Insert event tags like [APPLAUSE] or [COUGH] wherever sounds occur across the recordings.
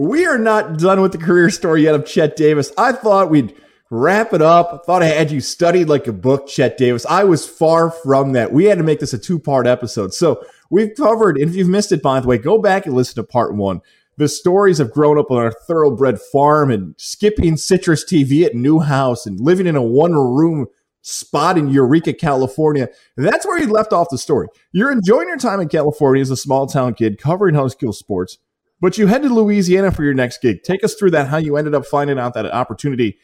we are not done with the career story yet of Chet Davis. I thought we'd wrap it up. I thought I had you studied like a book, Chet Davis. I was far from that. We had to make this a two part episode. So we've covered, and if you've missed it, by the way, go back and listen to part one. The stories of growing up on a thoroughbred farm and skipping citrus TV at Newhouse and living in a one room spot in Eureka, California. That's where he left off the story. You're enjoying your time in California as a small town kid covering high school sports, but you head to Louisiana for your next gig. Take us through that, how you ended up finding out that opportunity.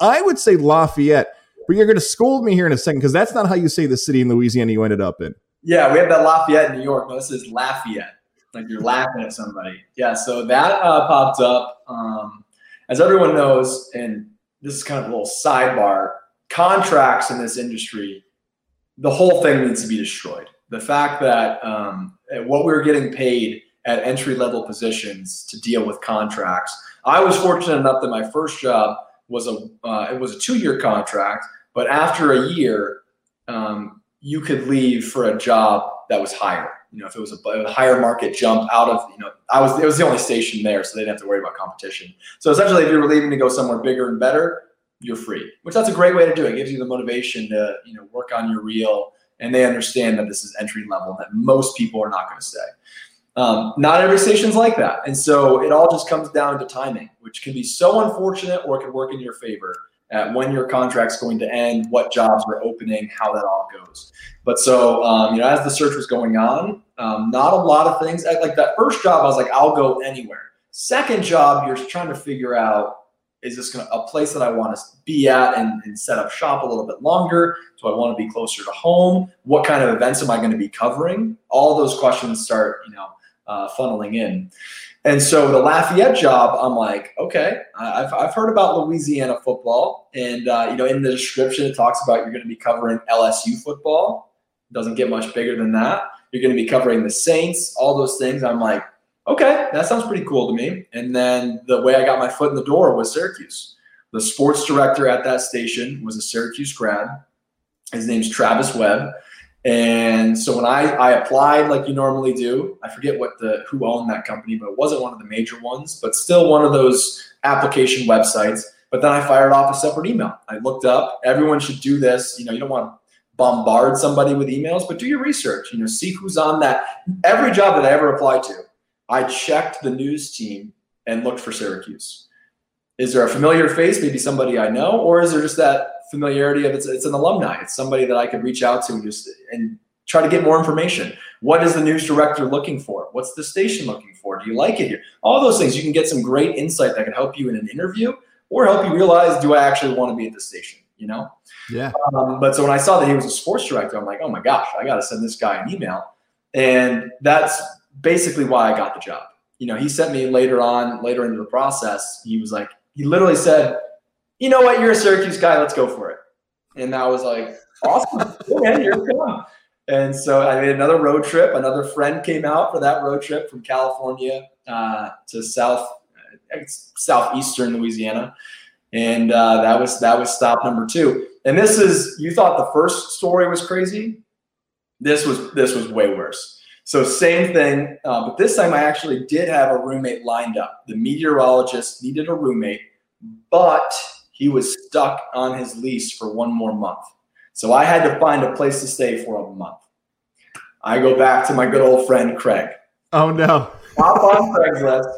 I would say Lafayette, but you're going to scold me here in a second because that's not how you say the city in Louisiana you ended up in. Yeah, we have that Lafayette in New York. No, this is Lafayette. Like you're laughing at somebody. Yeah, so that uh, popped up. Um, as everyone knows, and this is kind of a little sidebar contracts in this industry, the whole thing needs to be destroyed. The fact that um, what we were getting paid at entry level positions to deal with contracts. I was fortunate enough that my first job was a uh, it was a two year contract, but after a year, um, you could leave for a job that was higher. You know, if it was a, a, higher market jump out of, you know, I was it was the only station there, so they didn't have to worry about competition. So essentially, if you were leaving to go somewhere bigger and better, you're free, which that's a great way to do it. it gives you the motivation to you know work on your reel, and they understand that this is entry level and that most people are not going to stay. Um, not every station's like that, and so it all just comes down to timing, which can be so unfortunate or it can work in your favor at when your contract's going to end, what jobs are opening, how that all goes. But so um, you know, as the search was going on, um, not a lot of things. Like that first job, I was like, I'll go anywhere. Second job, you're trying to figure out is this to a place that I want to be at and, and, set up shop a little bit longer? Do I want to be closer to home? What kind of events am I going to be covering? All those questions start, you know, uh, funneling in. And so the Lafayette job, I'm like, okay, I've, I've heard about Louisiana football. And, uh, you know, in the description, it talks about you're going to be covering LSU football. Doesn't get much bigger than that. You're going to be covering the Saints, all those things. I'm like, okay, that sounds pretty cool to me. And then the way I got my foot in the door was Syracuse. The sports director at that station was a Syracuse grad. His name's Travis Webb. And so when I, I applied like you normally do, I forget what the who owned that company, but it wasn't one of the major ones, but still one of those application websites. But then I fired off a separate email. I looked up, everyone should do this. You know, you don't want to bombard somebody with emails, but do your research. You know, see who's on that. Every job that I ever applied to, I checked the news team and looked for Syracuse. Is there a familiar face, maybe somebody I know, or is there just that familiarity of it's, it's an alumni? It's somebody that I could reach out to and just and try to get more information. What is the news director looking for? What's the station looking for? Do you like it here? All those things. You can get some great insight that can help you in an interview or help you realize, do I actually want to be at the station? You know? Yeah. Um, but so when I saw that he was a sports director, I'm like, oh my gosh, I got to send this guy an email. And that's basically why I got the job. You know, he sent me later on, later into the process, he was like, he literally said, you know what, you're a Syracuse guy, let's go for it. And I was like, awesome, [LAUGHS] we come. And so I made another road trip. Another friend came out for that road trip from California uh, to South, uh, southeastern Louisiana, and uh, that was that was stop number two. And this is you thought the first story was crazy. This was this was way worse. So same thing, uh, but this time I actually did have a roommate lined up. The meteorologist needed a roommate, but he was stuck on his lease for one more month. So I had to find a place to stay for a month. I go back to my good old friend Craig. Oh no! Hop on Craigslist,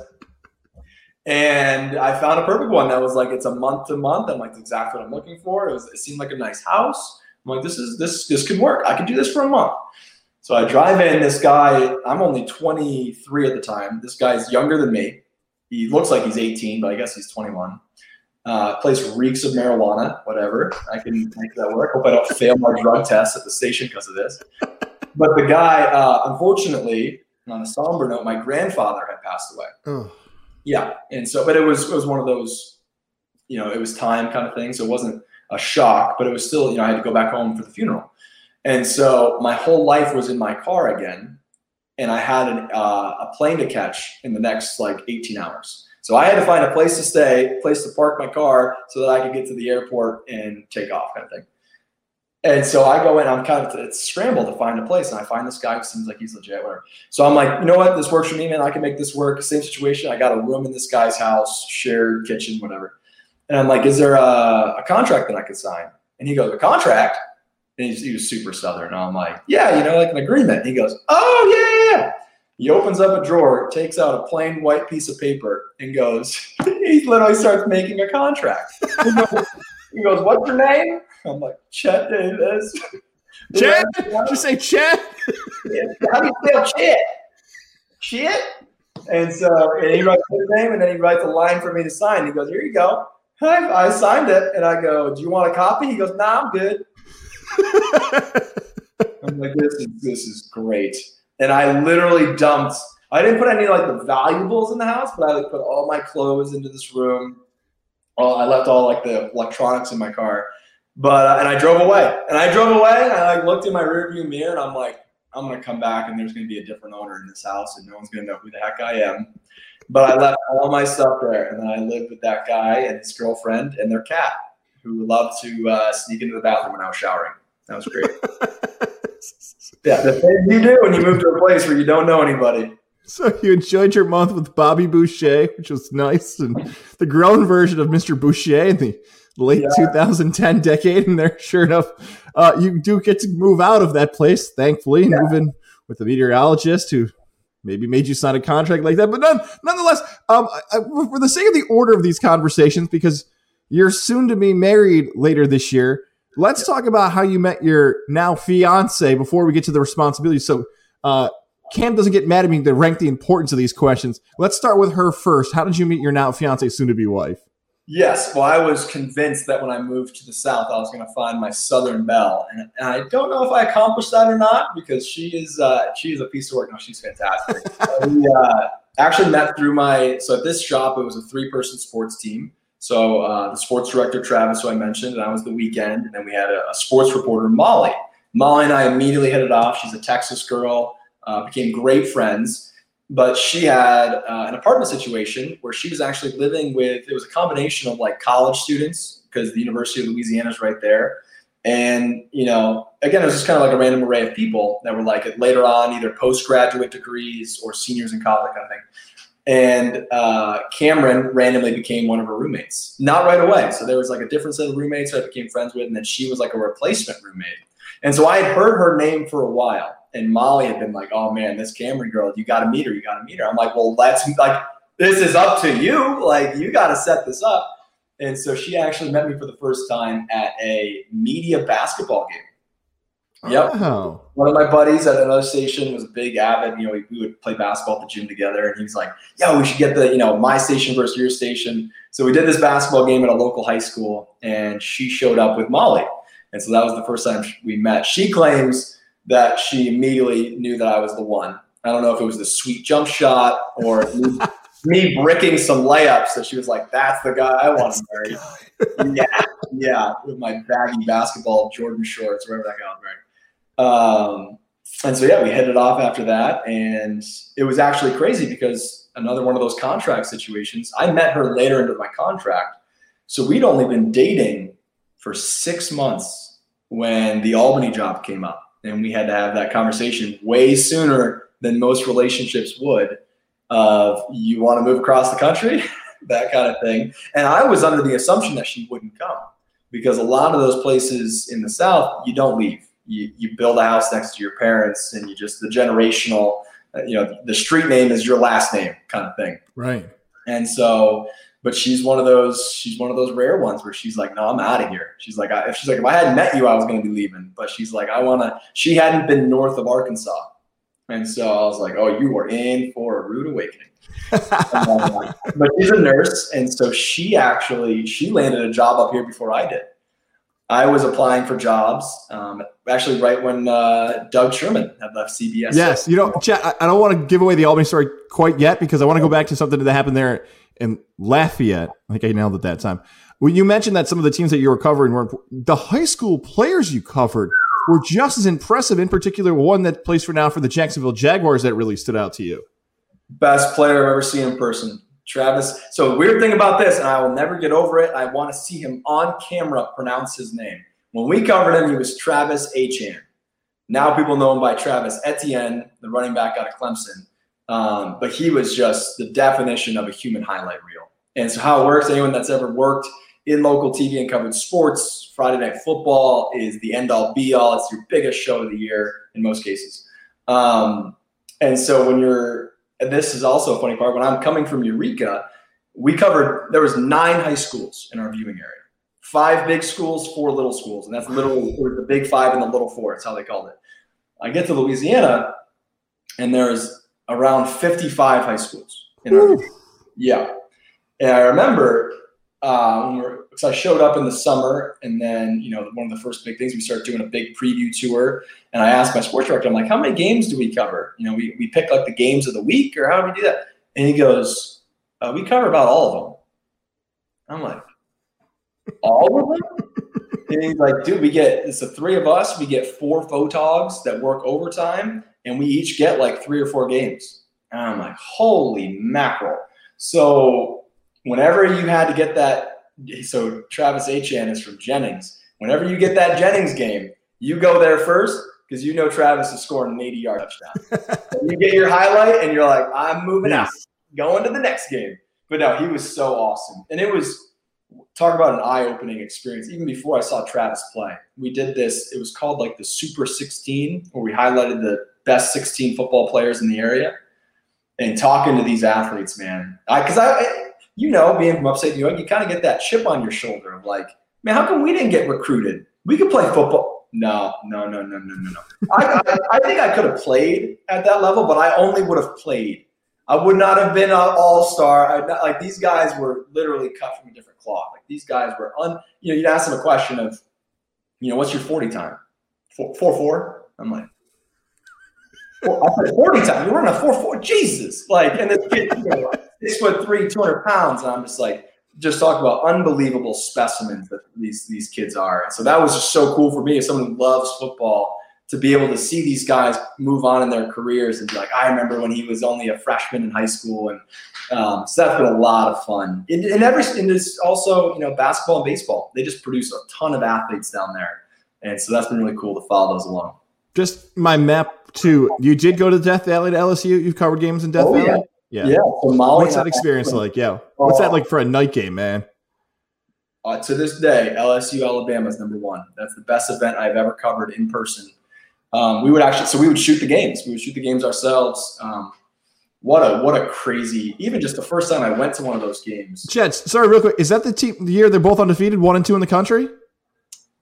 and I found a perfect one that was like it's a month to month. I'm like exactly what I'm looking for. It was it seemed like a nice house. I'm like this is this this could work. I could do this for a month. So I drive in. This guy, I'm only 23 at the time. This guy's younger than me. He looks like he's 18, but I guess he's 21. Uh, place reeks of marijuana. Whatever. I can make that work. Hope I don't fail my drug test at the station because of this. [LAUGHS] But the guy, uh, unfortunately, on a somber note, my grandfather had passed away. Oh. Yeah, and so, but it was it was one of those, you know, it was time kind of thing. So it wasn't a shock, but it was still, you know, I had to go back home for the funeral. And so my whole life was in my car again, and I had an, uh, a plane to catch in the next like 18 hours. So I had to find a place to stay, place to park my car, so that I could get to the airport and take off, kind of thing. And so I go in, I'm kind of it's scrambled to find a place, and I find this guy who seems like he's legit, whatever. So I'm like, you know what, this works for me, man. I can make this work. Same situation. I got a room in this guy's house, shared kitchen, whatever. And I'm like, is there a, a contract that I could sign? And he goes, a contract? And he's, he was super southern. And I'm like, yeah, you know, like an agreement. And he goes, oh yeah, yeah. He opens up a drawer, takes out a plain white piece of paper, and goes, [LAUGHS] he literally starts making a contract. [LAUGHS] he goes, what's your name? I'm like, Chet Davis. [LAUGHS] Chet? Did you say Chet? How do you spell Chet? Chet? And so and he writes his name and then he writes a line for me to sign. He goes, Here you go. I, I signed it. And I go, Do you want a copy? He goes, Nah, I'm good. I'm like, this is this is great. And I literally dumped. I didn't put any like the valuables in the house, but I like put all my clothes into this room. I left all like the electronics in my car. But uh, and I drove away. And I drove away and I like looked in my rearview mirror and I'm like, I'm gonna come back and there's gonna be a different owner in this house and no one's gonna know who the heck I am. But I left all my stuff there and then I lived with that guy and his girlfriend and their cat, who loved to uh, sneak into the bathroom when I was showering. That was great. [LAUGHS] yeah, the thing you do when you move to a place where you don't know anybody. So you enjoyed your month with Bobby Boucher, which was nice, and the grown version of Mr. Boucher in the late yeah. 2010 decade. And there, sure enough, uh, you do get to move out of that place, thankfully, yeah. move in with a meteorologist who maybe made you sign a contract like that. But none, nonetheless, um, I, for the sake of the order of these conversations, because you're soon to be married later this year, let's yeah. talk about how you met your now fiance before we get to the responsibilities. So, uh, Cam doesn't get mad at me to rank the importance of these questions. Let's start with her first. How did you meet your now fiance, soon to be wife? Yes, well, I was convinced that when I moved to the South, I was going to find my Southern belle, and, and, I don't know if I accomplished that or not because she is uh, she is a piece of work. No, she's fantastic. [LAUGHS] we uh, actually met through my so at this shop it was a three person sports team. So uh, the sports director Travis, who I mentioned, and I was the weekend, and then we had a, a sports reporter Molly. Molly and I immediately hit it off. She's a Texas girl, uh, became great friends but she had uh, an apartment situation where she was actually living with it was a combination of like college students because the university of louisiana is right there and you know again it was just kind of like a random array of people that were like later on either postgraduate degrees or seniors in college kind of thing and uh, cameron randomly became one of her roommates not right away so there was like a different set of roommates i became friends with and then she was like a replacement roommate and so i had heard her name for a while and Molly had been like, "Oh man, this Cameron girl, you got to meet her. You got to meet her." I'm like, "Well, let's like this is up to you. Like you got to set this up." And so she actually met me for the first time at a media basketball game. Yep. Oh. One of my buddies at another station was a big avid. You know, we, we would play basketball at the gym together, and he was like, "Yo, we should get the you know my station versus your station." So we did this basketball game at a local high school, and she showed up with Molly, and so that was the first time we met. She claims that she immediately knew that I was the one. I don't know if it was the sweet jump shot or [LAUGHS] me, me bricking some layups that she was like, "That's the guy I want to marry." yeah, yeah, with my baggy basketball Jordan shorts, wherever that was wearing. Um, and so yeah, we headed off after that, and it was actually crazy because another one of those contract situations. I met her later into my contract, so we'd only been dating for six months when the Albany job came up and we had to have that conversation way sooner than most relationships would of you want to move across the country? [LAUGHS] That kind of thing. And i was under the assumption that she wouldn't come because a lot of those places in the south you don't leave you, you build a house next to your parents and you just the generational uh, you know the street name is your last name kind of thing. Right. And so but she's one of those she's one of those rare ones where she's like no i'm out of here. She's like I, she's like if i hadn't met you i was going to be leaving. But she's like i want to she hadn't been north of arkansas. And so i was like oh you are in for a rude awakening. [LAUGHS] Um, but she's a nurse. And so she actually she landed a job up here before i did I was applying for jobs, um, actually, right when uh, Doug Sherman had left CBS. Yes, you know, Chad, I don't want to give away the Albany story quite yet because I want to go back to something that happened there in Lafayette. I think I nailed it that time. When you mentioned that some of the teams that you were covering were the high school players you covered were just as impressive. In particular, one that plays for now for the Jacksonville Jaguars that really stood out to you. Best player I've ever seen in person, Travis. So weird thing about this, and I will never get over it. I want to see him on camera pronounce his name. When we covered him, he was Travis Achan. Now people know him by Travis Etienne, the running back out of Clemson. Um, but he was just the definition of a human highlight reel. And so how it works, anyone that's ever worked in local TV and covered sports, Friday Night Football is the end all be all. It's your biggest show of the year in most cases. Um, and so when you're, and this is also a funny part, when I'm coming from Eureka, we covered, there was nine high schools in our viewing area. Five big schools, four little schools. And that's literally the big five and the little four. It's how they called it. I get to Louisiana and there's around 55 high schools. In our, yeah. And I remember uh, when we're, because I showed up in the summer, and then you know one of the first big things we started doing a big preview tour, and I asked my sports director, I'm like, how many games do we cover? You know, we we pick like the games of the week, or how do we do that? And he goes, uh, we cover about all of them. I'm like, all of them? and he's like, dude, we get it's the three of us, we get four photogs that work overtime, and we each get like three or four games. And I'm like, holy mackerel. So whenever you had to get that, so Travis Achane is from Jennings. Whenever you get that Jennings game, you go there first because you know Travis is scoring an 80 yard touchdown. [LAUGHS] you get your highlight and you're like, I'm moving out, going to the next game. But no, he was so awesome. And it was, talk about an eye opening experience. Even before I saw Travis play, we did this. It was called like the Super 16, where we highlighted the best 16 football players in the area. And talking to these athletes, man, because I, I you know, being from upstate New York, you kind of get that chip on your shoulder of like, man, how come we didn't get recruited? We could play football. No, no, no, no, no, no, no. I, I, I, think I could have played at that level, but I only would have played. I would not have been an all star. Like these guys were literally cut from a different cloth. Like these guys were un. You know, you'd ask them a question of, you know, what's your forty time? Four four. four? I'm like, I said forty time. You're running a four four. Jesus! Like, and this kid, you know, six foot three, 200 pounds. And I'm just like, just talk about unbelievable specimens that these these kids are. And so that was just so cool for me as someone who loves football to be able to see these guys move on in their careers and be like, I remember when he was only a freshman in high school, and um, so that's been a lot of fun. And, and every and it's also you know basketball and baseball. They just produce a ton of athletes down there, and so that's been really cool to follow those along. Just my map too. You did go to Death Valley to LSU. You've covered games in Death oh, Valley. Yeah. Yeah. Yeah. What's that experience like? Yeah. What's that like for a night game, man? Uh, to this day, LSU Alabama is number one. That's the best event I've ever covered in person. Um, we would actually, so we would shoot the games. We would shoot the games ourselves. Um, what a what a crazy! Even just the first time I went to one of those games. Chet, sorry, real quick, is that the team the year they're both undefeated, one and two in the country?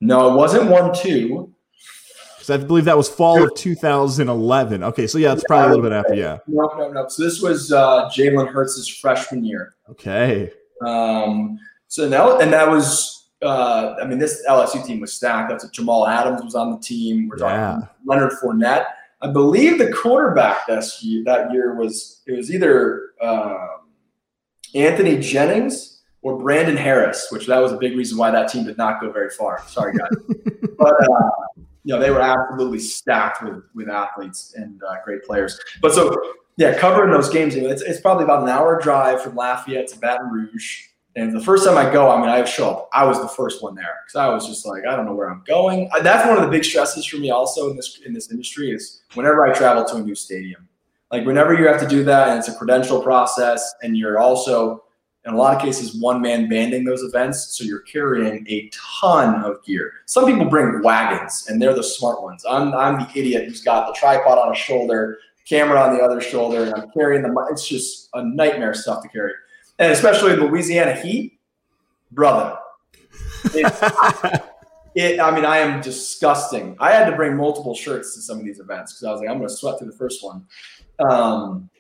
No, it wasn't one two. Because I believe that was fall of 2011. Okay, so yeah, it's probably a little bit after. Yeah. No, no, no. So this was uh, Jalen Hurts' freshman year. Okay. Um, so now, and that was, uh, I mean, this LSU team was stacked. That's what Jamal Adams was on the team. We're talking yeah. Leonard Fournette. I believe the quarterback this year, that year was it was either um, Anthony Jennings or Brandon Harris, which that was a big reason why that team did not go very far. Sorry, guys. [LAUGHS] but uh, you know, they were absolutely stacked with with athletes and uh, great players. But so yeah, covering those games, it's, it's probably about an hour drive from Lafayette to Baton Rouge. And the first time I go, I mean, I have show up. I was the first one there because I was just like, I don't know where I'm going. That's one of the big stresses for me, also in this in this industry, is whenever I travel to a new stadium. Like whenever you have to do that, and it's a credential process, and you're also in a lot of cases one man banding those events so you're carrying a ton of gear. Some people bring wagons and they're the smart ones. I'm, I'm the idiot who's got the tripod on a shoulder camera on the other shoulder and i'm carrying the it's just a nightmare stuff to carry. And especially the louisiana heat brother. [LAUGHS] It i mean i am disgusting. I had to bring multiple shirts to some of these events because i was like i'm going to sweat through the first one. Um,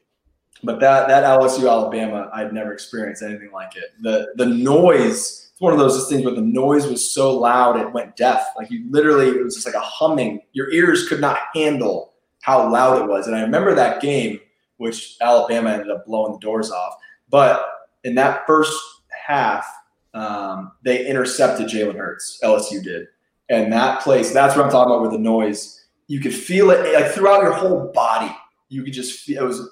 but that that LSU Alabama, I'd never experienced anything like it. The the noise, it's one of those things where the noise was so loud it went deaf. Like you literally, it was just like a humming. Your ears could not handle how loud it was. And I remember that game, which Alabama ended up blowing the doors off. But in that first half, um, they intercepted Jalen Hurts. LSU did, and that place. That's what I'm talking about with the noise. You could feel it like throughout your whole body. You could just feel it was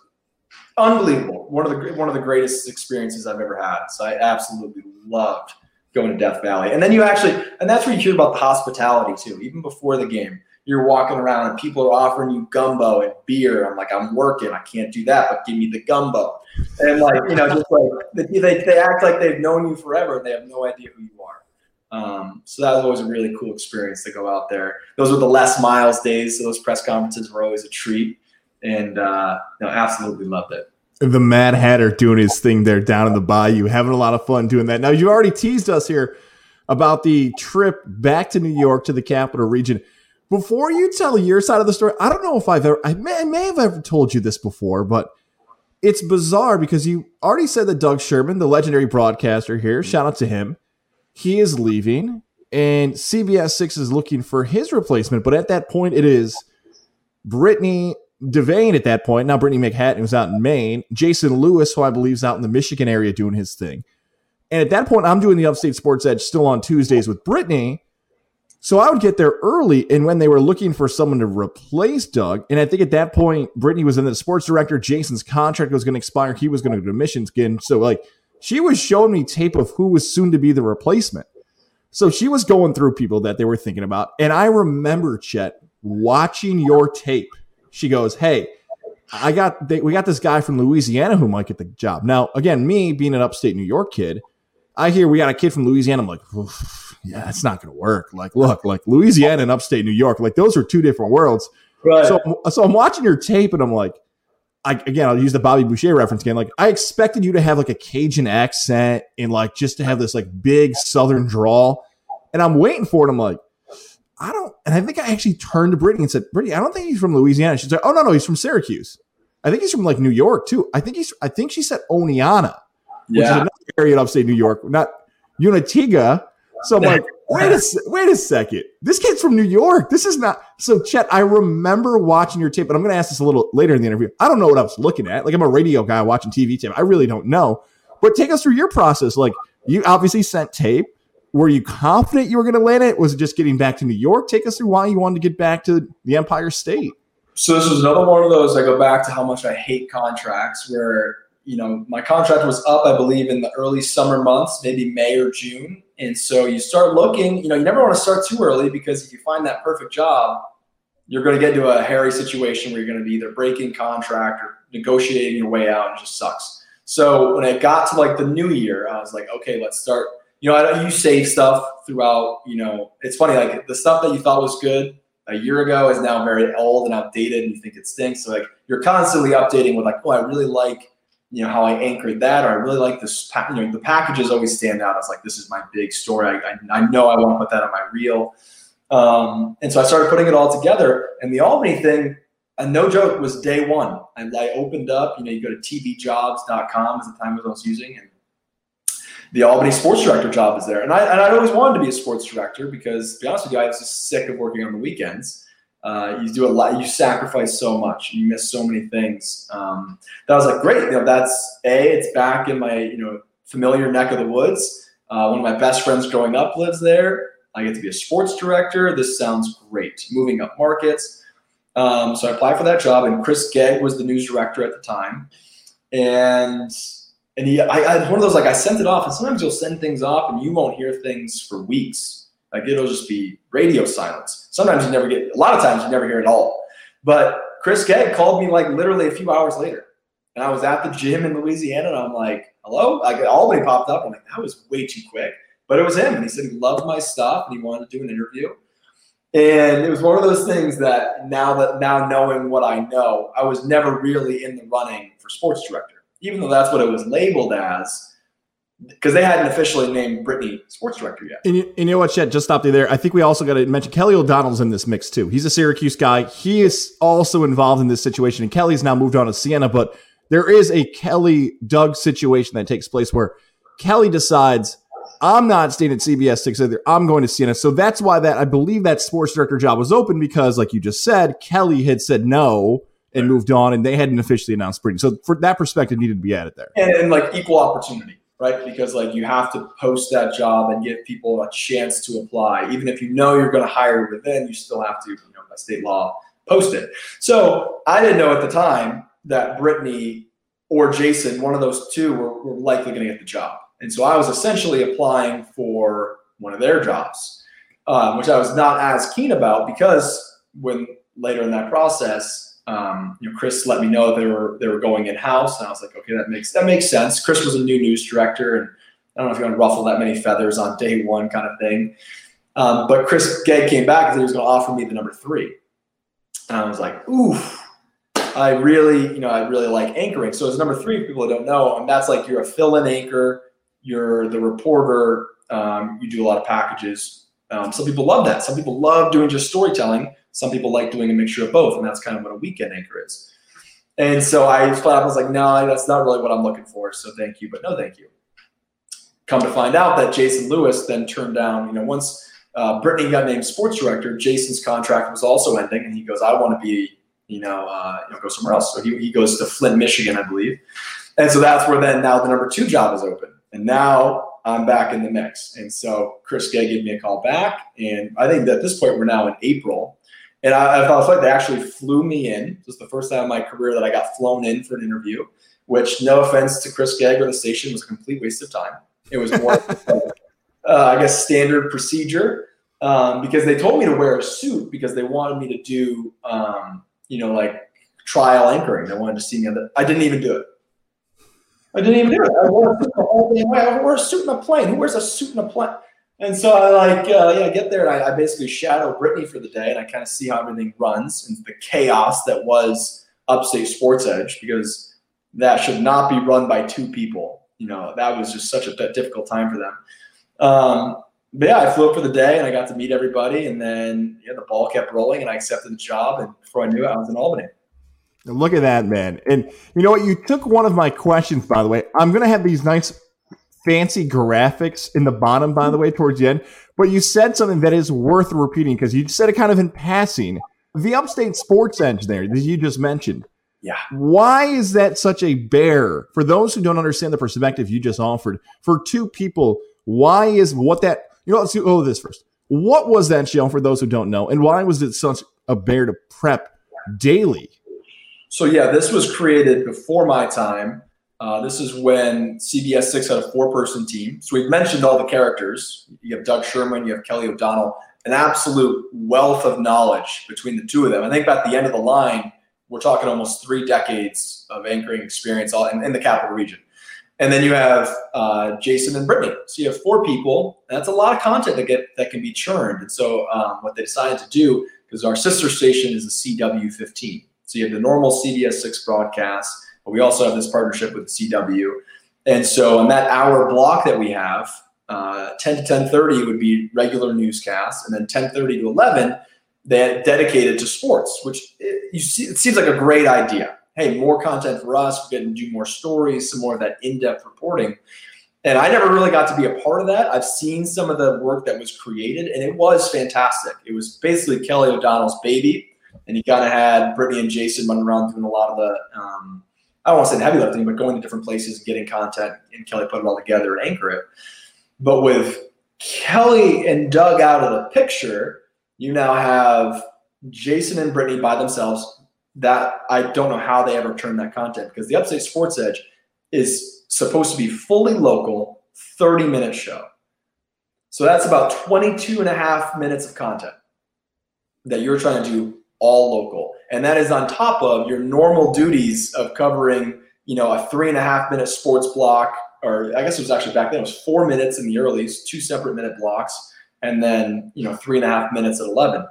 unbelievable. One of the one of the greatest experiences I've ever had. So I absolutely loved going to Death Valley. And then you actually, and that's where you hear about the hospitality too, even before the game. You're walking around and people are offering you gumbo and beer. I'm like, I'm working. I can't do that, but give me the gumbo. And like, you know, just like they, they act like they've known you forever and they have no idea who you are. Um, so that was always a really cool experience to go out there. Those were the Les Miles days. So those press conferences were always a treat. And uh, no, absolutely loved it the Mad Hatter doing his thing there down in the bayou, having a lot of fun doing that. Now, you already teased us here about the trip back to New York to the capital region. Before you tell your side of the story, I don't know if I've ever, I may, I may have ever told you this before, but it's bizarre because you already said that Doug Sherman, the legendary broadcaster here, shout out to him, he is leaving and CBS 6 is looking for his replacement. But at that point, it is Brittany Devane at that point. Now Brittany McHatton was out in Maine. Jason Lewis, who I believe is out in the Michigan area doing his thing. And at that point, I'm doing the Upstate Sports Edge still on Tuesdays with Brittany. So I would get there early, and when they were looking for someone to replace Doug, and I think at that point Brittany was in the sports director. Jason's contract was going to expire. He was going to go to Michigan. So like she was showing me tape of who was soon to be the replacement. So she was going through people that they were thinking about, and I remember Chet watching your tape she goes, "Hey, I got they, we got this guy from Louisiana who might get the job." Now, again, me being an upstate New York kid, I hear we got a kid from Louisiana. I'm like, yeah, it's not going to work. Like, look, like Louisiana and upstate New York, like those are two different worlds. Right. So, so I'm watching your tape and I'm like, I, again, I'll use the Bobby Boucher reference again. Like, I expected you to have like a Cajun accent and like just to have this like big Southern drawl, and I'm waiting for it. I'm like, I don't, and I think I actually turned to Brittany and said, Brittany, I don't think he's from Louisiana. She's like, oh, no, no, he's from Syracuse. I think he's from like New York too. I think he's, I think she said Oneonta, which yeah. is another area in upstate New York, not Unadilla. So I'm like, [LAUGHS] wait a, wait a second. This kid's from New York. This is not. So Chet, I remember watching your tape, and I'm going to ask this a little later in the interview. I don't know what I was looking at. Like I'm a radio guy watching TV tape. I really don't know. But take us through your process. Like you obviously sent tape were you confident you were going to land it? Was it just getting back to New York? Take us through why you wanted to get back to the Empire State. So this was another one of those. I go back to how much I hate contracts. Where you know my contract was up, I believe, in the early summer months, maybe May or June, and so you start looking. You know, you never want to start too early because if you find that perfect job, you're going to get into a hairy situation where you're going to be either breaking contract or negotiating your way out, and just sucks. So when it got to like the new year, I was like, okay, let's start you know, I, you save stuff throughout. You know, it's funny like the stuff that you thought was good a year ago is now very old and outdated, and you think it stinks. So like you're constantly updating with like, oh, I really like you know how I anchored that, or I really like this. You know, the packages always stand out I was like this is my big story. I, I, I know I want to put that on my reel. Um, and so I started putting it all together. And the Albany thing, and no joke, was day one. And I opened up. You know, you go to tvjobs.com is the time I was using, and the Albany sports director job is there. And I and I always wanted to be a sports director because to be honest with you, I was just sick of working on the weekends. Uh, you do a lot, you sacrifice so much, you miss so many things. Um, that was like, great, you know, that's a, it's back in my, you know, familiar neck of the woods. Uh, one of my best friends growing up lives there. I get to be a sports director. This sounds great. Moving up markets. Um, so I applied for that job, and Chris Gegg was the news director at the time. And and he, I, I, one of those like I sent it off, and sometimes you'll send things off, and you won't hear things for weeks. Like it'll just be radio silence. Sometimes you never get. A lot of times you never hear it all. But Chris Gegg called me like literally a few hours later, and I was at the gym in Louisiana, and I'm like, "Hello!" Like Albany popped up. I'm like, "That was way too quick," but it was him, and he said he loved my stuff, and he wanted to do an interview. And it was one of those things that now that now knowing what I know, I was never really in the running for sports director even though that's what it was labeled as, because they hadn't officially named Brittany sports director yet. And you, and you know what, Chet? Just stop you there. I think we also got to mention Kelly O'Donnell's in this mix too. He's a Syracuse guy. He is also involved in this situation, and Kelly's now moved on to Siena. But there is a Kelly Doug situation that takes place where Kelly decides. I'm not staying at CBS six either. I'm going to Siena. So that's why that I believe that sports director job was open because, like you just said, Kelly had said no and moved on, and they hadn't officially announced Brittany. So for that perspective, needed to be added there. And, and, like equal opportunity, right? Because like you have to post that job and give people a chance to apply, even if you know you're going to hire within, you still have to, you know, by state law, post it. So I didn't know at the time that Brittany or Jason, one of those two, were, were likely going to get the job. And so I was essentially applying for one of their jobs, um, which I was not as keen about because when later in that process, um, you know, Chris let me know they were they were going in house, and I was like, okay, that makes that makes sense. Chris was a new news director, and I don't know if you want to ruffle that many feathers on day one, kind of thing. Um, but Chris Gegg came back and he was going to offer me the number three, and I was like, oof. I really, you know, I really like anchoring. So as number three, people don't know, and that's like you're a fill-in anchor, you're the reporter, um, you do a lot of packages. Um, some people love that. Some people love doing just storytelling. Some people like doing a mixture of both, and that's kind of what a weekend anchor is. And so I was like, no, that's not really what I'm looking for. So thank you, but no, thank you. Come to find out that Jason Lewis then turned down, you know, once uh, Brittany got named sports director, Jason's contract was also ending, and he goes, I want to be, you know, uh, you know, go somewhere else. So he, he goes to Flint, Michigan, I believe. And so that's where then now the number two job is open. And now I'm back in the mix. And so Chris Gegg gave me a call back. And I think that at this point, we're now in April. And I, I felt like they actually flew me in. This was the first time in my career that I got flown in for an interview, which, no offense to Chris Gegg or the station, was a complete waste of time. It was more, [LAUGHS] uh, I guess, standard procedure um, because they told me to wear a suit because they wanted me to do, um, you know, like trial anchoring. They wanted to see me. on The, I didn't even do it. I didn't even do it. I wore a suit the whole. I wore a suit in a plane. Who wears a suit in a plane? And so I like, uh, yeah, get there and I, I, basically shadow Brittany for the day and I kind of see how everything runs and the chaos that was Upstate Sports Edge because that should not be run by two people. You know, that was just such a difficult time for them. Um, but yeah, I flew up for the day and I got to meet everybody and then yeah, the ball kept rolling and I accepted the job and before I knew it, I was in Albany. And look at that, man. And you know what? You took one of my questions, by the way. I'm going to have these nice, fancy graphics in the bottom, by the way, towards the end. But you said something that is worth repeating because you said it kind of in passing. The upstate sports edge there that you just mentioned. Yeah. Why is that such a bear? For those who don't understand the perspective you just offered, for two people, why is what that, you know, let's do oh, this first. What was that show for those who don't know? And why was it such a bear to prep daily? So yeah, this was created before my time. Uh, this is when CBS Six had a four-person team. So we've mentioned all the characters. You have Doug Sherman, you have Kelly O'Donnell, an absolute wealth of knowledge between the two of them. I think about the end of the line, we're talking almost three decades of anchoring experience all in, in the capital region. And then you have uh, Jason and Brittany. So you have four people, and that's a lot of content that get that can be churned. And so um, what they decided to do, because our sister station is the CW15. So you have the normal CBS 6 broadcast, but we also have this partnership with CW. And so on that hour block that we have, uh, 10 to 10.30 would be regular newscasts, and then 10.30 to 11, they dedicated to sports, which it, you see, it seems like a great idea. Hey, more content for us. We're getting to do more stories, some more of that in-depth reporting. And I never really got to be a part of that. I've seen some of the work that was created, and it was fantastic. It was basically Kelly O'Donnell's baby and he kind of had Brittany and Jason running around doing a lot of the um, I don't want to say heavy lifting, but going to different places getting content, and Kelly put it all together and anchor it. But with Kelly and Doug out of the picture, you now have Jason and Brittany by themselves. That I don't know how they ever turn that content because the Upstate Sports Edge is supposed to be fully local, 30 minute show. So that's about 22 and a half minutes of content that you're trying to do all local. And that is on top of your normal duties of covering, you know, a three and a half minute sports block, or I guess it was actually back then, it was four minutes in the earlies, two separate minute blocks, and then, you know, three and a half minutes at 11.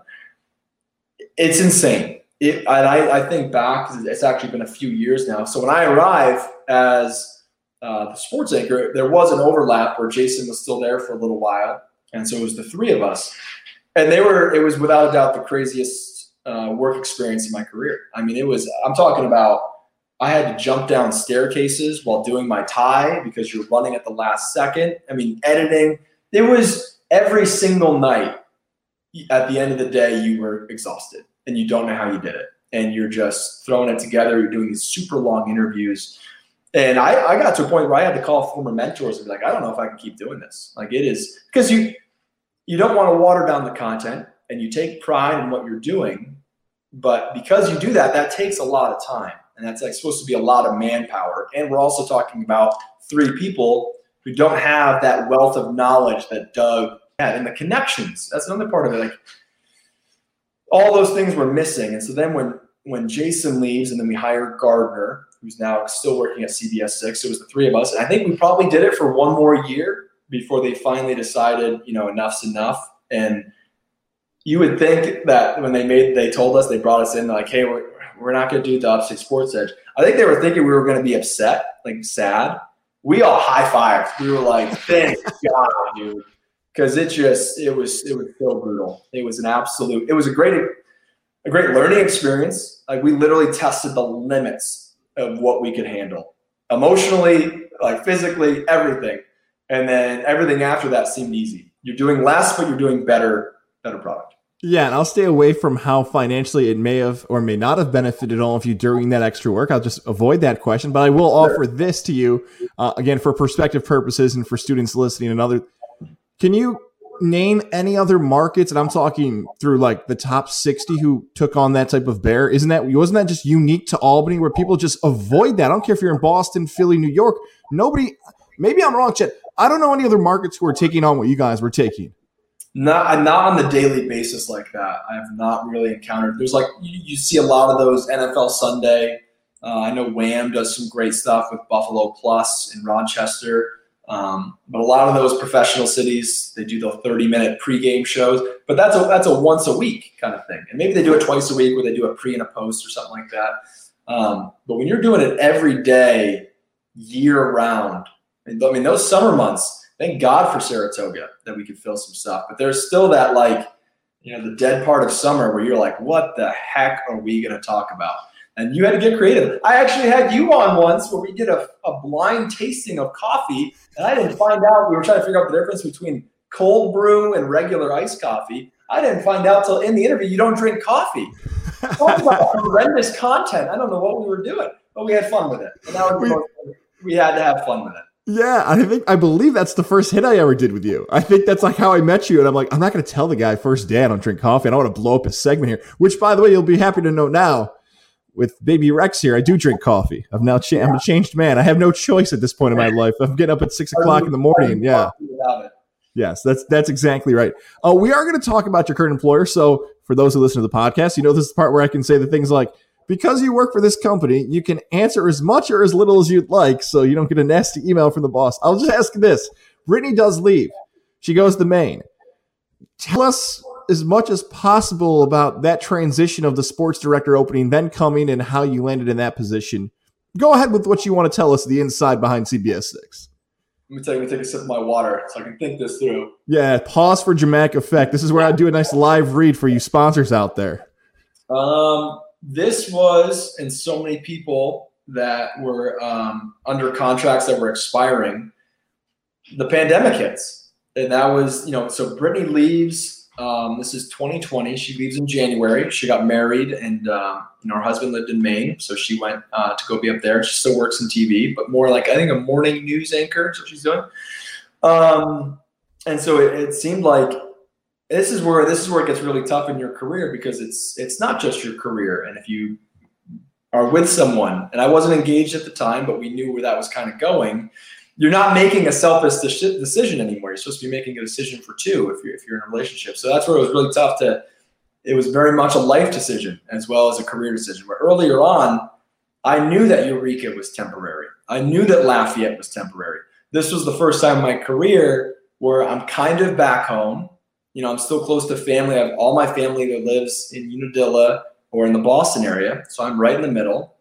It's insane. It, and I, I think back, it's actually been a few years now. So when I arrive as uh, the sports anchor, there was an overlap where Jason was still there for a little while. And so it was the three of us. And they were, it was without a doubt the craziest uh, work experience in my career. I mean, it was, I'm talking about, I had to jump down staircases while doing my tie because you're running at the last second. I mean, editing, it was every single night at the end of the day, you were exhausted and you don't know how you did it. And you're just throwing it together. You're doing these super long interviews. And I, I got to a point where I had to call former mentors and be like, I don't know if I can keep doing this. Like it is because you you don't want to water down the content and you take pride in what you're doing. But because you do that, that takes a lot of time. And that's like supposed to be a lot of manpower. And we're also talking about three people who don't have that wealth of knowledge that Doug had and the connections. That's another part of it. Like all those things were missing. And so then when when Jason leaves and then we hire Gardner, who's now still working at CBS Six, it was the three of us. And I think we probably did it for one more year before they finally decided, you know, enough's enough. And you would think that when they made, they told us, they brought us in, like, hey, we're, we're not going to do the Upstate Sports Edge. I think they were thinking we were going to be upset, like sad. We all high fived. We were like, thank [LAUGHS] God, dude. Because it just, it was, it was so brutal. It was an absolute, it was a great, a great learning experience. Like we literally tested the limits of what we could handle emotionally, like physically, everything. And then everything after that seemed easy. You're doing less, but you're doing better, better product. Yeah, and I'll stay away from how financially it may have or may not have benefited all of you during that extra work. I'll just avoid that question, but I will offer this to you uh, again for perspective purposes and for students listening. Another, can you name any other markets? And I'm talking through like the top 60 who took on that type of bear. Isn't that wasn't that just unique to Albany where people just avoid that? I don't care if you're in Boston, Philly, New York. Nobody. Maybe I'm wrong, Chet. I don't know any other markets who are taking on what you guys were taking. Not not on the daily basis like that. I have not really encountered. There's like you, you see a lot of those NFL Sunday. Uh, I know Wham does some great stuff with Buffalo Plus in Rochester. Um, but a lot of those professional cities, they do the 30 minute pregame shows, but that's a that's a once a week kind of thing. And maybe they do it twice a week where they do a pre and a post or something like that. Um, but when you're doing it every day, year round, I mean, those summer months, thank God for Saratoga that we could fill some stuff. But there's still that like, you know, the dead part of summer where you're like, what the heck are we going to talk about? And you had to get creative. I actually had you on once where we did a, a blind tasting of coffee, and I didn't find out. We were trying to figure out the difference between cold brew and regular iced coffee. I didn't find out till in the interview you don't drink coffee. [LAUGHS] Talk about horrendous content. I don't know what we were doing, but we had fun with it. And that was we, we had to have fun with it. Yeah, I think I believe that's the first hit I ever did with you. I think that's like how I met you, and I'm like, I'm not going to tell the guy first day I don't drink coffee. I don't want to blow up his segment here. Which, by the way, you'll be happy to know now. With baby Rex here, I do drink coffee. I've now cha- I'm a changed man. I have no choice at this point in my life. I'm getting up at six o'clock in the morning. Yeah. Yes, that's that's exactly right. Uh, we are going to talk about your current employer. So for those who listen to the podcast, you know this is the part where I can say the things like because you work for this company, you can answer as much or as little as you'd like so you don't get a nasty email from the boss. I'll just ask this. Brittany does leave. She goes to Maine. Tell us as much as possible about that transition of the sports director opening, then coming and how you landed in that position. Go ahead with what you want to tell us, the inside behind CBS 6. Let me take, let me take a sip of my water so I can think this through. Yeah, pause for dramatic effect. This is where I do a nice live read for you sponsors out there. Um, this was, and so many people that were um, under contracts that were expiring, the pandemic hits. And that was, you know, so Brittany leaves. Um, this is 2020. She leaves in January. She got married, and uh, you know her husband lived in Maine, so she went uh, to go be up there. She still works in TV, but more like I think a morning news anchor. What she's doing. Um, and so it, it seemed like this is where this is where it gets really tough in your career because it's it's not just your career. And if you are with someone and i wasn't engaged at the time but we knew where that was kind of going you're not making a selfish decision anymore. You're supposed to be making a decision for two if you're, if you're in a relationship. So that's where it was really tough to it was very much a life decision as well as a career decision. Where earlier on i knew that eureka was temporary. I knew that lafayette was temporary. This was the first time in my career where i'm kind of back home you know, I'm still close to family. I have all my family that lives in Unadilla or in the Boston area, so I'm right in the middle.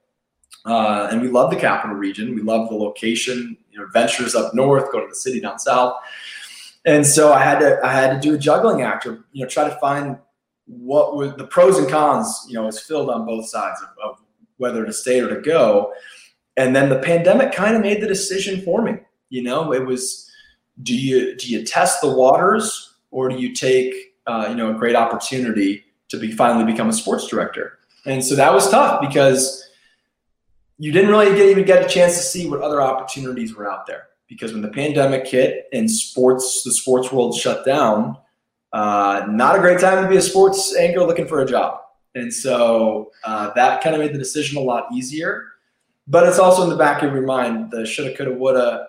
Uh, and we love the capital region. We love the location. You know, ventures up north, go to the city down south. And so I had to I had to do a juggling act, or you know, try to find what were the pros and cons. You know, was filled on both sides of, of whether to stay or to go. And then the pandemic kind of made the decision for me. You know, it was do you do you test the waters or do you take uh, you know a great opportunity to be finally become a sports director? And so that was tough because you didn't really get, even get a chance to see what other opportunities were out there. Because when the pandemic hit and sports, the sports world shut down, uh, not a great time to be a sports anchor looking for a job. And so uh, that kind of made the decision a lot easier. But it's also in the back of your mind the shoulda, coulda, woulda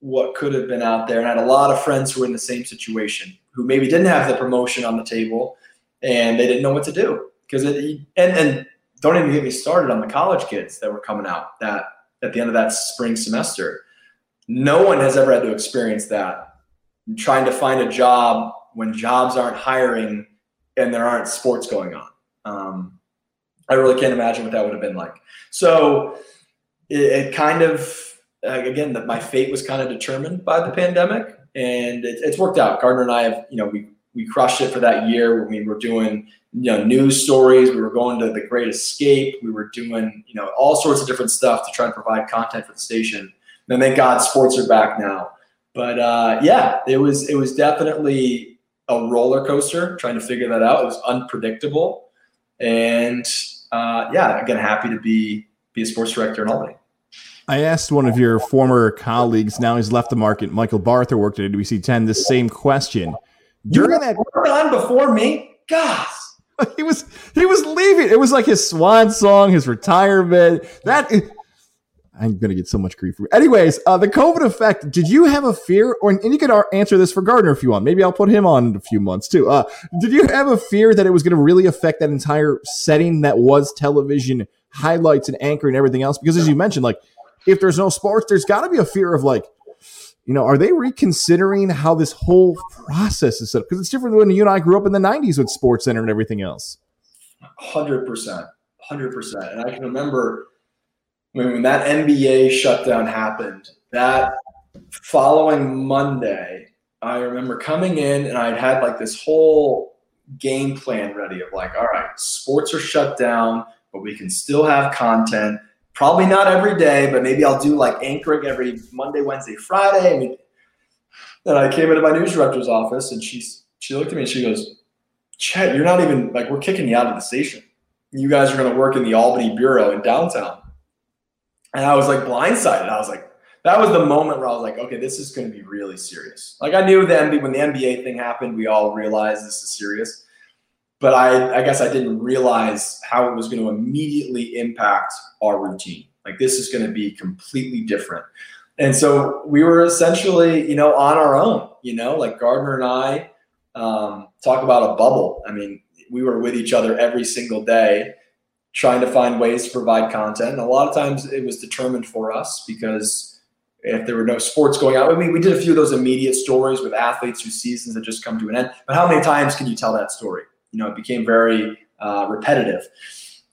what could have been out there. And had a lot of friends who were in the same situation who maybe didn't have the promotion on the table and they didn't know what to do. Because it, and, and don't even get me started on the college kids that were coming out that at the end of that spring semester. No one has ever had to experience that. Trying to find a job when jobs aren't hiring and there aren't sports going on. Um, I really can't imagine what that would have been like. So it, it kind of, again, that my fate was kind of determined by the pandemic, and it, it's worked out. Gardner and I have, you know, we we crushed it for that year. When we were doing, you know, news stories. We were going to the Great Escape. We were doing, you know, all sorts of different stuff to try and provide content for the station. And thank God sports are back now. But uh, yeah, it was it was definitely a roller coaster trying to figure that out. It was unpredictable, and uh, yeah, again, happy to be be a sports director in Albany. I asked one of your former colleagues, now he's left the market, Michael Barther worked at NBC 10, the same question. During that on before me, gosh. [LAUGHS] He was he was leaving. It was like his swan song, his retirement. That I'm gonna get so much grief. Anyways, uh, the COVID effect. Did you have a fear, or and you could answer this for Gardner if you want. Maybe I'll put him on in a few months too. Uh, did you have a fear that it was going to really affect that entire setting that was television highlights and anchoring and everything else? Because as you mentioned, like if there's no sports, there's got to be a fear of like, you know, are they reconsidering how this whole process is set up? Because it's different when you and I grew up in the '90s with Sports Center and everything else. Hundred percent, hundred percent. And I can remember when that NBA shutdown happened, that following Monday, I remember coming in and I'd had like this whole game plan ready of like, all right, sports are shut down, but we can still have content. Probably not every day, but maybe I'll do like anchoring every Monday, Wednesday, Friday. And, then I came into my news director's office and she's, she looked at me and she goes, Chet, you're not even like we're kicking you out of the station. You guys are going to work in the Albany bureau in downtown. And I was like blindsided. I was like, that was the moment where I was like, okay, this is going to be really serious. Like I knew then when the NBA thing happened, we all realized this is serious. But I, I guess I didn't realize how it was going to immediately impact our routine. Like this is going to be completely different. And so we were essentially, you know, on our own, you know, like Gardner and I um, talk about a bubble. I mean, we were with each other every single day trying to find ways to provide content. And a lot of times it was determined for us because if there were no sports going on, I mean, we did a few of those immediate stories with athletes whose seasons had just come to an end. But how many times can you tell that story? You know, it became very uh, repetitive.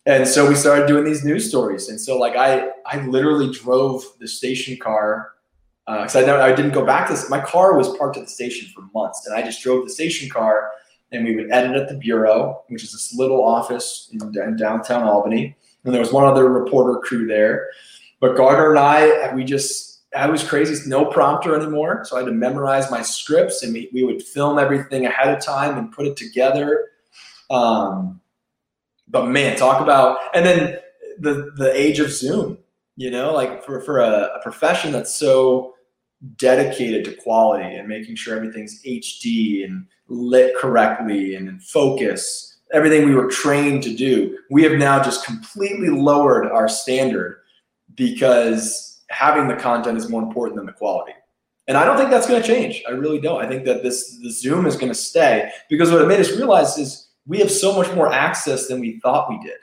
And so we started doing these news stories. And so, like, I I literally drove the station car because uh, I never, I didn't go back to this. My car was parked at the station for months, and I just drove the station car and we would edit at the bureau, which is this little office in, in downtown Albany. And there was one other reporter crew there. But Gardner and I, we just, I was crazy, no prompter anymore. So I had to memorize my scripts and we, we would film everything ahead of time and put it together. Um, but man, talk about, and then the, the age of Zoom, you know, like for, for a, a profession that's so dedicated to quality and making sure everything's HD and lit correctly and in focus, everything we were trained to do, we have now just completely lowered our standard because having the content is more important than the quality. And I don't think that's going to change. I really don't. I think that this the Zoom is going to stay because what it made us realize is we have so much more access than we thought we did.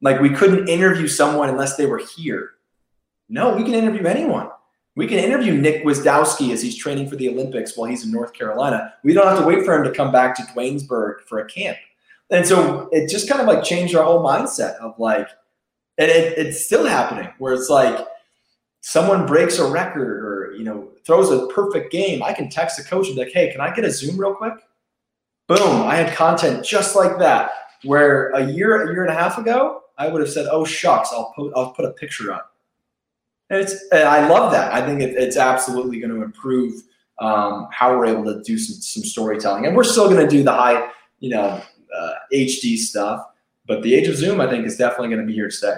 Like we couldn't interview someone unless they were here. No, we can interview anyone. We can interview Nick Gwiazdowski as he's training for the Olympics while he's in North Carolina. We don't have to wait for him to come back to Duanesburg for a camp. And so it just kind of like changed our whole mindset of like, and it, it's still happening where it's like someone breaks a record or, you know, throws a perfect game. I can text the coach and be like, hey, can I get a Zoom real quick? Boom, I had content just like that. Where a year, a year and a half ago, I would have said, oh, shucks, I'll put, I'll put a picture up And it's and I love that. I think it, it's absolutely going to improve um, how we're able to do some some storytelling, and we're still going to do the high, you know, uh, HD stuff. But the age of Zoom, I think, is definitely going to be here to stay.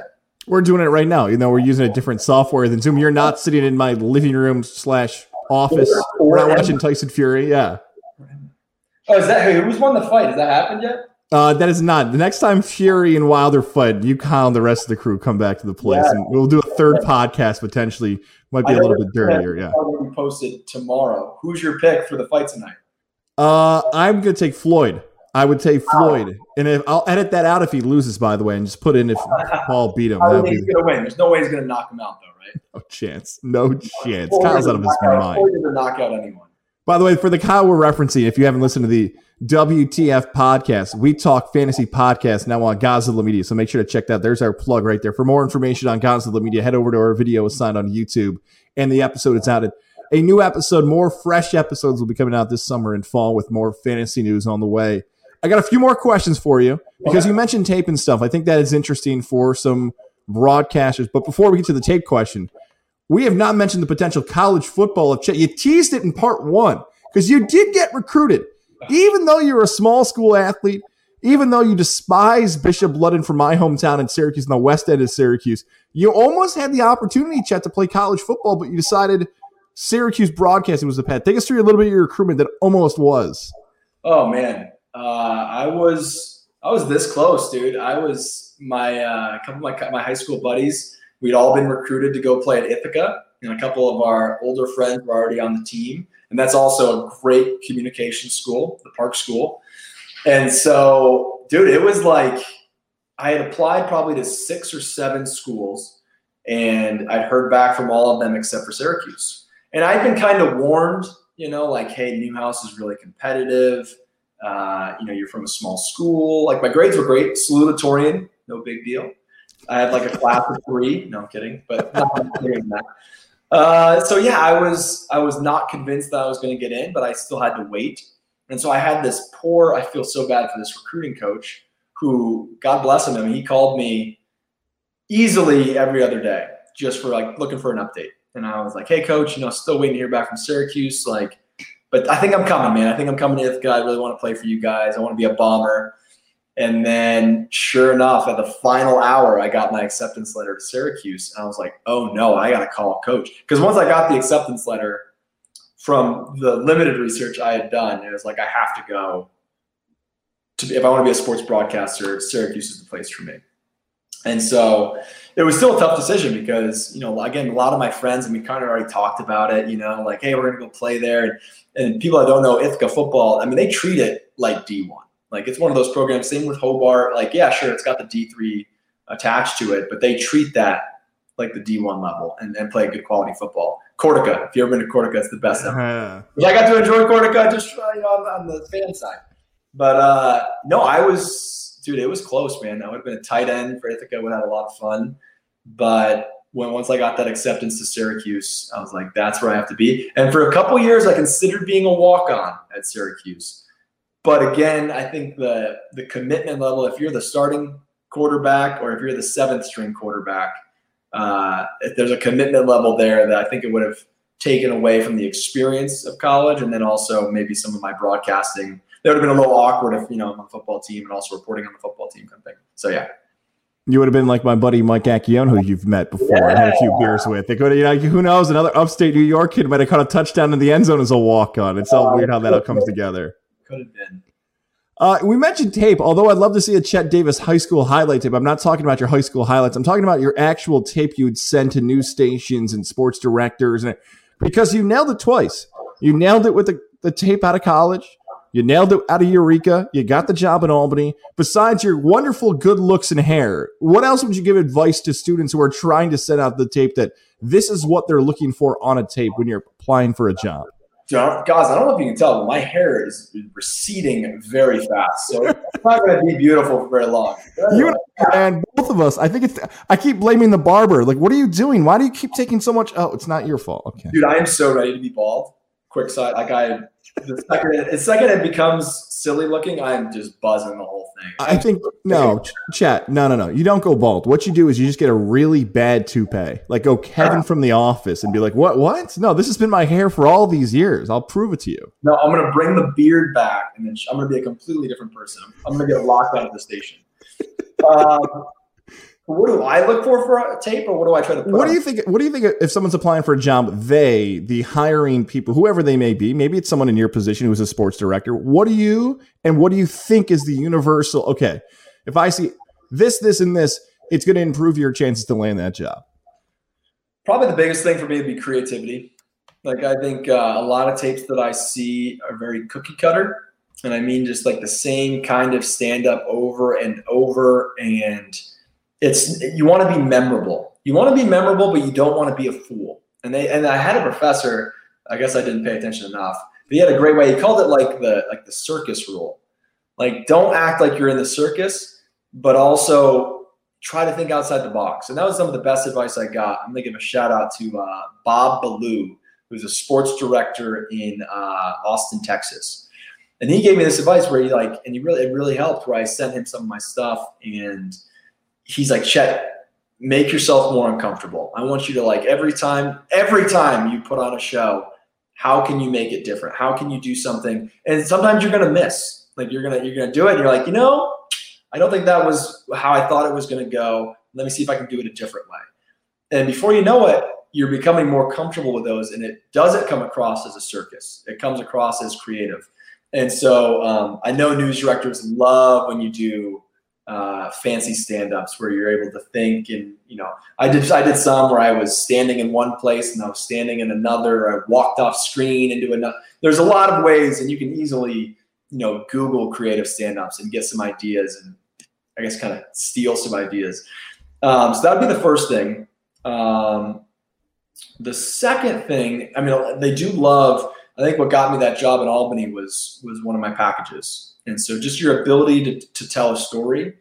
We're doing it right now. You know, we're using a different software than Zoom. You're not sitting in my living room slash office. We're not watching Tyson Fury. Yeah. Oh, is that who? Who's won the fight? Has that happened yet? Uh, that is not. The next time Fury and Wilder fight, you, Kyle, and the rest of the crew come back to the place, yeah. and we'll do a third podcast potentially. Might be I a little bit dirtier. Yeah. Be posted tomorrow. Who's your pick for the fight tonight? Uh, I'm gonna take Floyd. I would take Floyd, and if I'll edit that out if he loses, by the way, and just put in if [LAUGHS] Paul beat him. I think he's gonna win. There's no way he's gonna knock him out, though, right? [LAUGHS] No chance. No chance. Kyle's out of his mind. Floyd knock out anyone. By the way, for the Kyle we're referencing, if you haven't listened to the WTF podcast, we talk fantasy podcast now on Godzilla Media. So make sure to check that. There's our plug right there. For more information on Godzilla Media, head over to our video assigned on YouTube, and the episode is out. In a new episode, more fresh episodes will be coming out this summer and fall with more fantasy news on the way. I got a few more questions for you because okay. you mentioned tape and stuff. I think that is interesting for some broadcasters. But before we get to the tape question, we have not mentioned the potential college football of Chet. You teased it in part one because you did get recruited. Even though you're a small school athlete, even though you despise Bishop Ludden from my hometown in Syracuse, in the west end of Syracuse, you almost had the opportunity, Chet, to play college football, but you decided Syracuse broadcasting was the path. Take us through a little bit of your recruitment that almost was. Oh man, uh, I was I was this close, dude. I was my uh, a couple of my my high school buddies We'd all been recruited to go play at Ithaca, and a couple of our older friends were already on the team. And that's also a great communication school, the Park School. And so, dude, it was like I had applied probably to six or seven schools, and I'd heard back from all of them except for Syracuse. And I'd been kind of warned, you know, like, hey, Newhouse is really competitive. Uh, you know, you're from a small school. Like my grades were great, salutatorian, no big deal. I had like a class of three. No, I'm kidding, but [LAUGHS] that. Uh, so yeah, I was I was not convinced that I was going to get in, but I still had to wait. And so I had this poor. I feel so bad for this recruiting coach who, God bless him, I mean, he called me easily every other day just for like looking for an update. And I was like, "Hey, coach, you know, still waiting to hear back from Syracuse. Like, but I think I'm coming, man. I think I'm coming to Ithaca. I really want to play for you guys. I want to be a bomber." And then, sure enough, at the final hour, I got my acceptance letter to Syracuse. And I was like, oh no, I got to call a coach. Because once I got the acceptance letter from the limited research I had done, it was like, I have to go. To be, if I want to be a sports broadcaster, Syracuse is the place for me. And so it was still a tough decision because, you know, again, a lot of my friends, and we kind of already talked about it, you know, like, hey, we're going to go play there. And, and people that don't know Ithaca football, I mean, they treat it like D1 like it's one of those programs. Same with Hobart. Like yeah, sure, it's got the D three attached to it, but they treat that like the D one level and, and play good quality football. Cortaca, if you've ever been to Cortaca, it's the best [LAUGHS] ever. Uh-huh. I got to enjoy Cortaca just uh, you know on, the fan side. But uh, no, I was dude. It was close, man. That would have been a tight end for Ithaca. Would have had a lot of fun. But when once I got that acceptance to Syracuse, I was like, that's where I have to be. And for a couple years, I considered being a walk on at Syracuse. But again, I think the the commitment level, if you're the starting quarterback or if you're the seventh string quarterback, uh, if there's a commitment level there that I think it would have taken away from the experience of college, and then also maybe some of my broadcasting. That would have been a little awkward if you know I'm on the football team and also reporting on the football team kind of thing. So yeah. You would have been like my buddy Mike Accione, who you've met before yeah. and had a few beers with. They could, you know, who knows? Another upstate New York kid might have caught a touchdown in the end zone as a walk on. It's all uh, weird how that all comes together could have been. Uh, we mentioned tape, although I'd love to see a Chet Davis high school highlight tape. I'm not talking about your high school highlights. I'm talking about your actual tape you'd send to news stations and sports directors, and because you nailed it twice. You nailed it with the, the tape out of college. You nailed it out of Eureka. You got the job in Albany. Besides your wonderful good looks and hair, what else would you give advice to students who are trying to send out the tape that this is what they're looking for on a tape when you're applying for a job? Guys, I don't know if you can tell, but my hair is receding very fast. So it's not going to be beautiful for very long. You and both of us. I think it's. I keep blaming the barber. Like, what are you doing? Why do you keep taking so much? Oh, it's not your fault. Okay, dude, I am so ready to be bald. Quick side, like I, the second, the second it becomes silly looking, I'm just buzzing the whole thing. I think no, Chet. No, no, no. You don't go bald. What you do is you just get a really bad toupee. Like go Kevin from the office and be like, "What? What? No, this has been my hair for all these years. I'll prove it to you." No, I'm gonna bring the beard back, and then I'm gonna be a completely different person. I'm gonna get locked out of the station. [LAUGHS] Um, what do I look for for a tape, or what do I try to? Put What do you think? What do you think if someone's applying for a job? They, the hiring people, whoever they may be, maybe it's someone in your position who's a sports director. What do you and what do you think is the universal? Okay, if I see this, this, and this, it's going to improve your chances to land that job. Probably the biggest thing for me would be creativity. Like I think uh, a lot of tapes that I see are very cookie cutter, and I mean just like the same kind of stand up over and over, and it's you want to be memorable. You want to be memorable, but you don't want to be a fool. And they and I had a professor. I guess I didn't pay attention enough. But he had a great way. He called it like the like the circus rule. Like don't act like you're in the circus, but also try to think outside the box. And that was some of the best advice I got. I'm gonna give a shout out to uh, Bob Ballou, who's a sports director in uh, Austin, Texas. And he gave me this advice where he like, and he really it really helped. Where I sent him some of my stuff, and he's like, Chet, make yourself more uncomfortable. I want you to like every time, every time you put on a show, how can you make it different? How can you do something? And sometimes you're gonna miss. Like you're gonna you're gonna do it, and you're like, you know, I don't think that was how I thought it was gonna go. Let me see if I can do it a different way. And before you know it, you're becoming more comfortable with those, and it doesn't come across as a circus. It comes across as creative. And so um, I know news directors love when you do uh, fancy stand-ups where you're able to think and you know I did I did some where I was standing in one place and I was standing in another. I walked off screen into another. There's a lot of ways, and you can easily you know Google creative stand-ups and get some ideas and I guess kind of steal some ideas. Um, so that would be the first thing. Um, the second thing, I mean, they do love. I think what got me that job in Albany was was one of my packages, and so just your ability to to tell a story,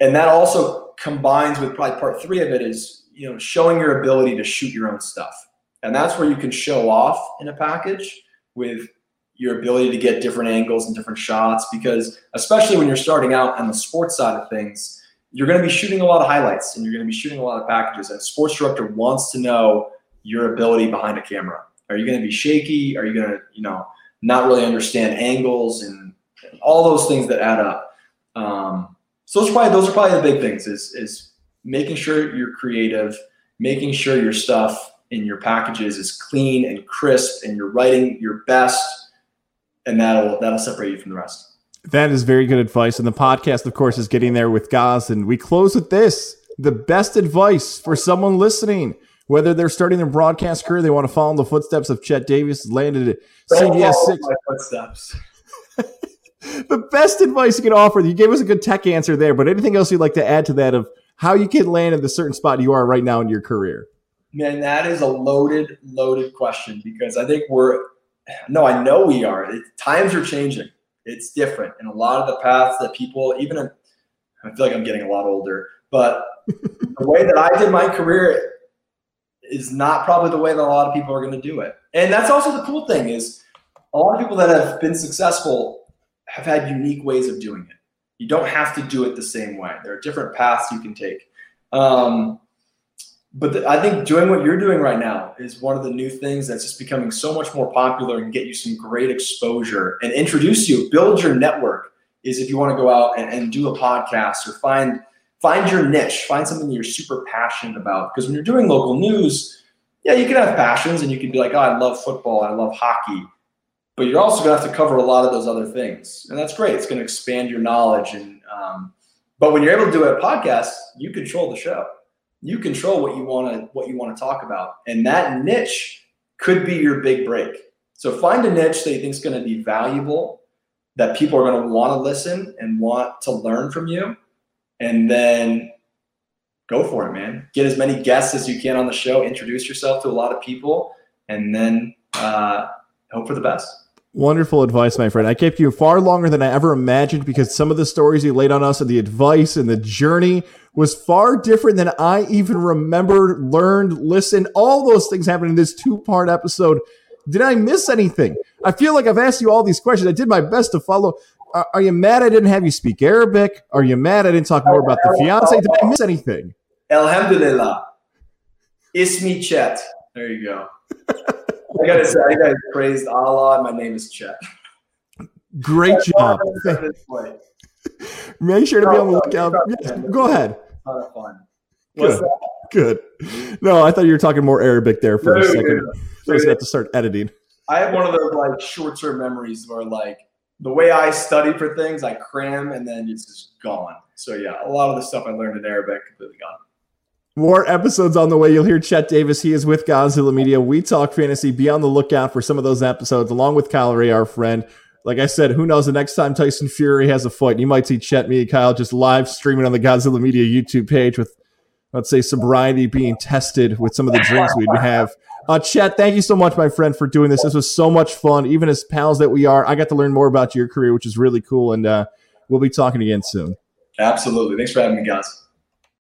and that also combines with probably part three of it is you know showing your ability to shoot your own stuff, and that's where you can show off in a package with your ability to get different angles and different shots. Because especially when you're starting out on the sports side of things you're going to be shooting a lot of highlights and you're going to be shooting a lot of packages. And sports director wants to know your ability behind a camera are you going to be shaky are you going to you know not really understand angles and all those things that add up um, so those are probably those are probably the big things is is making sure you're creative making sure your stuff in your packages is clean and crisp and you're writing your best and that'll that'll separate you from the rest. That is very good advice. And the podcast, of course, is getting there with Goz. And we close with this the best advice for someone listening, whether they're starting their broadcast career, they want to follow in the footsteps of Chet Davis, landed at CBS 6. my footsteps. [LAUGHS] The best advice you can offer, you gave us a good tech answer there, but anything else you'd like to add to that of how you can land at the certain spot you are right now in your career? Man, that is a loaded, loaded question because I think we're no, I know we are. It, times are changing. It's different, and a lot of the paths that people, even in, I feel like I'm getting a lot older, but [LAUGHS] the way that I did my career is not probably the way that a lot of people are going to do it. And that's also the cool thing is a lot of people that have been successful have had unique ways of doing it. You don't have to do it the same way. There are different paths you can take. Um, but the, I think doing what you're doing right now is one of the new things that's just becoming so much more popular and get you some great exposure and introduce you, build your network. Is if you want to go out and, and do a podcast or find find your niche, find something that you're super passionate about. Because when you're doing local news, yeah, you can have passions and you can be like, oh, I love football, I love hockey, but you're also going to have to cover a lot of those other things, and that's great. It's going to expand your knowledge. And um, but when you're able to do a podcast, you control the show you control what you want to what you want to talk about and that niche could be your big break so find a niche that you think is going to be valuable that people are going to want to listen and want to learn from you and then go for it man get as many guests as you can on the show introduce yourself to a lot of people and then uh, hope for the best Wonderful advice, my friend. I kept you far longer than I ever imagined because some of the stories you laid on us and the advice and the journey was far different than I even remembered, learned, listened. All those things happened in this two part episode. Did I miss anything? I feel like I've asked you all these questions. I did my best to follow. Are, you mad I didn't have you speak Arabic? Are you mad I didn't talk more about the fiance? Did I miss anything? Alhamdulillah. Ismi Chet. There you go. I gotta say, I gotta praise Allah. My name is Chet. Great job. Make sure to be on the lookout. Yes, go ahead. ton of fun. What's Good. that? Good. No, I thought you were talking more Arabic there for a No, second. no, I was about to start editing. I have one of those like short term memories where like the way I study for things, I cram and then it's just gone. So yeah, a lot of the stuff I learned in Arabic completely gone. More episodes on the way. You'll hear Chet Davis. He is with Godzilla Media. We talk fantasy. Be on the lookout for some of those episodes, along with Kyle Ray, our friend. Like I said, who knows? The next time Tyson Fury has a fight, you might see Chet, me, and Kyle just live streaming on the Godzilla Media YouTube page with, let's say, sobriety being tested with some of the drinks we'd have. Uh, Chet, thank you so much, my friend, for doing this. This was so much fun. Even as pals that we are, I got to learn more about your career, which is really cool. And uh, we'll be talking again soon. Absolutely. Thanks for having me, guys.